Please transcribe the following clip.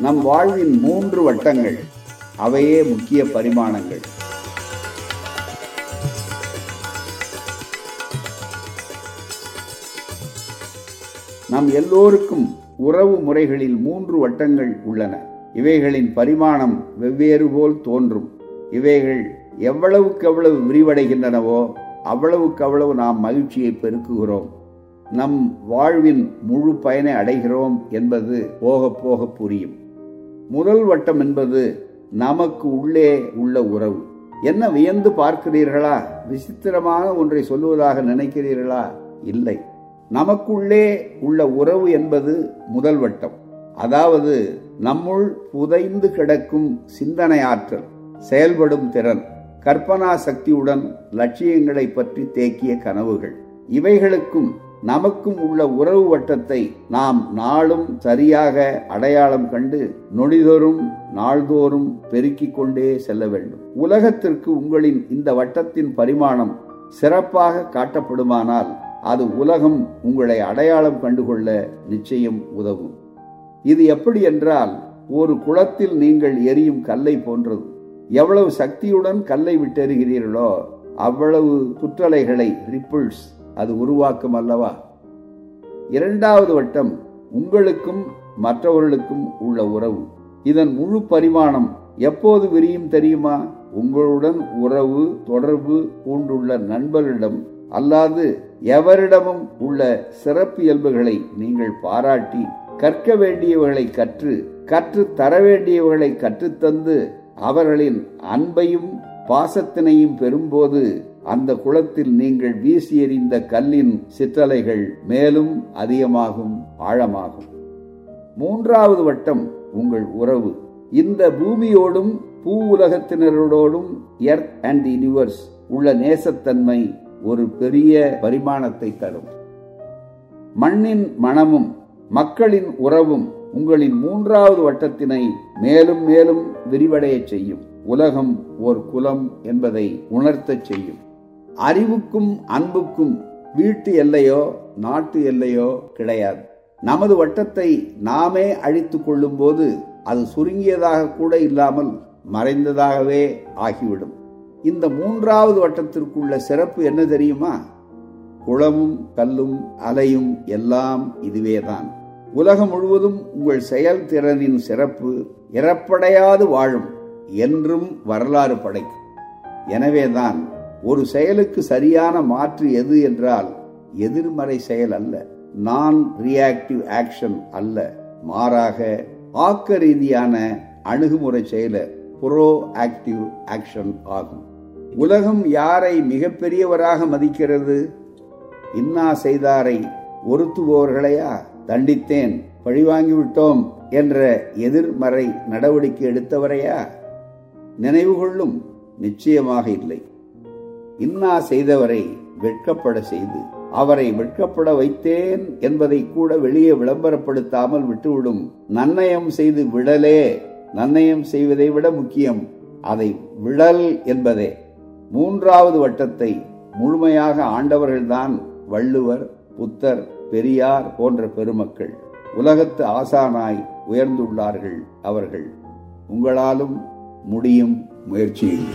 நம் வாழ்வின் மூன்று வட்டங்கள். அவையே முக்கிய பரிமாணங்கள். நம் எல்லோருக்கும் உறவு முறைகளில் மூன்று வட்டங்கள் உள்ளன. இவைகளின் பரிமாணம் வெவ்வேறு போல் தோன்றும். இவைகள் எவ்வளவுக்கு எவ்வளவு விரிவடைகின்றனவோ அவ்வளவுக்கு அவ்வளவு நாம் மகிழ்ச்சியை பெருக்குகிறோம். நம் வாழ்வின் முழு பயனை அடைகிறோம் என்பது போக போக புரியும். முதல் வட்டம் என்பது நமக்கு உள்ளே உள்ள உறவு. என்ன வியந்து பார்க்கிறீர்களா? விசித்திரமான ஒன்றை சொல்லுவதாக நினைக்கிறீர்களா? இல்லை. நமக்குள்ளே உள்ள உறவு என்பது முதல் வட்டம். அதாவது நம்முள் புதைந்து கிடக்கும் சிந்தனை ஆற்றல் செயல்படும் திறன் கற்பனா சக்தியுடன் லட்சியங்களை பற்றி தேக்கிய கனவுகள். இவைகளுக்கும் நமக்கும் உள்ள உறவு வட்டத்தை நாம் நாளும் சரியாக அடையாளம் கண்டு நொடிதோறும் நாள்தோறும் பெருக்கிக் கொண்டே செல்ல வேண்டும். உலகத்திற்கு உங்களின் இந்த வட்டத்தின் பரிமாணம் சிறப்பாக காட்டப்படுமானால் அது உலகம் உங்களை அடையாளம் கண்டுகொள்ள நிச்சயம் உதவும். இது எப்படி என்றால் ஒரு குளத்தில் நீங்கள் எரியும் கல்லை போன்றது. எவ்வளவு சக்தியுடன் கல்லை விட்டெறுகிறீர்களோ அவ்வளவு குற்றலைகளை ரிப்பிள்ஸ் அது உருவாக்கும் அல்லவா? இரண்டாவது வட்டம் உங்களுக்கும் மற்றவர்களுக்கும் உள்ள உறவு. இதன் முழு பரிமாணம் எப்போது விரியும் தெரியுமா? உங்களுடன் உறவு தொடர்பு பூண்டுள்ள நண்பர்களிடம் அல்லாது எவரிடமும் உள்ள சிறப்பு இயல்புகளை நீங்கள் பாராட்டி கற்க வேண்டியவர்களை கற்று கற்று தர வேண்டியவர்களை கற்றுத்தந்து அவர்களின் அன்பையும் பாசத்தினையும் பெறும்போது அந்த குளத்தில் நீங்கள் வீசி எறிந்த கல்லின் சிற்றலைகள் மேலும் அதிகமாகும் ஆழமாகும். மூன்றாவது வட்டம் உங்கள் உறவு. இந்த பூமியோடும் பூ உலகத்தினரோடும் எர்த் அண்ட் யூனிவர்ஸ் உள்ள நேசத்தன்மை ஒரு பெரிய பரிமாணத்தை தரும். மண்ணின் மனமும் மக்களின் உறவும் உங்களின் மூன்றாவது வட்டத்தினை மேலும் மேலும் விரிவடைய செய்யும். உலகம் ஓர் குலம் என்பதை உணர்த்தச் செய்யும். அறிவுக்கும் அன்புக்கும் வீட்டு எல்லையோ நாட்டு எல்லையோ கிடையாது. நமது வட்டத்தை நாமே அழித்துக் கொள்ளும் போது அது சுருங்கியதாக கூட இல்லாமல் மறைந்ததாகவே ஆகிவிடும். இந்த மூன்றாவது வட்டத்திற்குள்ள சிறப்பு என்ன தெரியுமா? குளமும் கல்லும் அலையும் எல்லாம் இதுவேதான். உலகம் முழுவதும் உங்கள் செயல்திறனின் சிறப்பு இறப்படையாது வாழும் என்றும் வரலாறு படைக்கும். எனவேதான் ஒரு செயலுக்கு சரியான மாற்று எது என்றால் எதிர்மறை செயல் அல்ல நான் ரியாக்டிவ் ஆக்ஷன் அல்ல. மாறாக ஆக்க ரீதியான அணுகுமுறை செயல புரோ ஆக்டிவ் ஆக்ஷன் ஆகும். உலகம் யாரை மிகப்பெரியவராக மதிக்கிறது? இன்னா செய்தாரை ஒருத்துபவர்களையா? தண்டித்தேன் பழிவாங்கிவிட்டோம் என்ற எதிர்மறை நடவடிக்கை எடுத்தவரையா? நினைவு கொள்ளும் நிச்சயமாக இல்லை. இன்னா செய்தவரை வெட்கப்பட செய்து அவரை வெட்கப்பட வைத்தேன் என்பதை கூட வெளியே விளம்பரப்படுத்தாமல் விட்டுவிடும். நன்னயம் செய்து விடலே நன்னயம் செய்வதை விட முக்கியம் அதை விடல் என்பதே. மூன்றாவது வட்டத்தை முழுமையாக ஆண்டவர்கள்தான் வள்ளுவர் புத்தர் பெரியார் போன்ற பெருமக்கள் உலகத்து ஆசானாய் உயர்ந்துள்ளார்கள் அவர்கள். உங்களாலும் முடியும் முயற்சியில்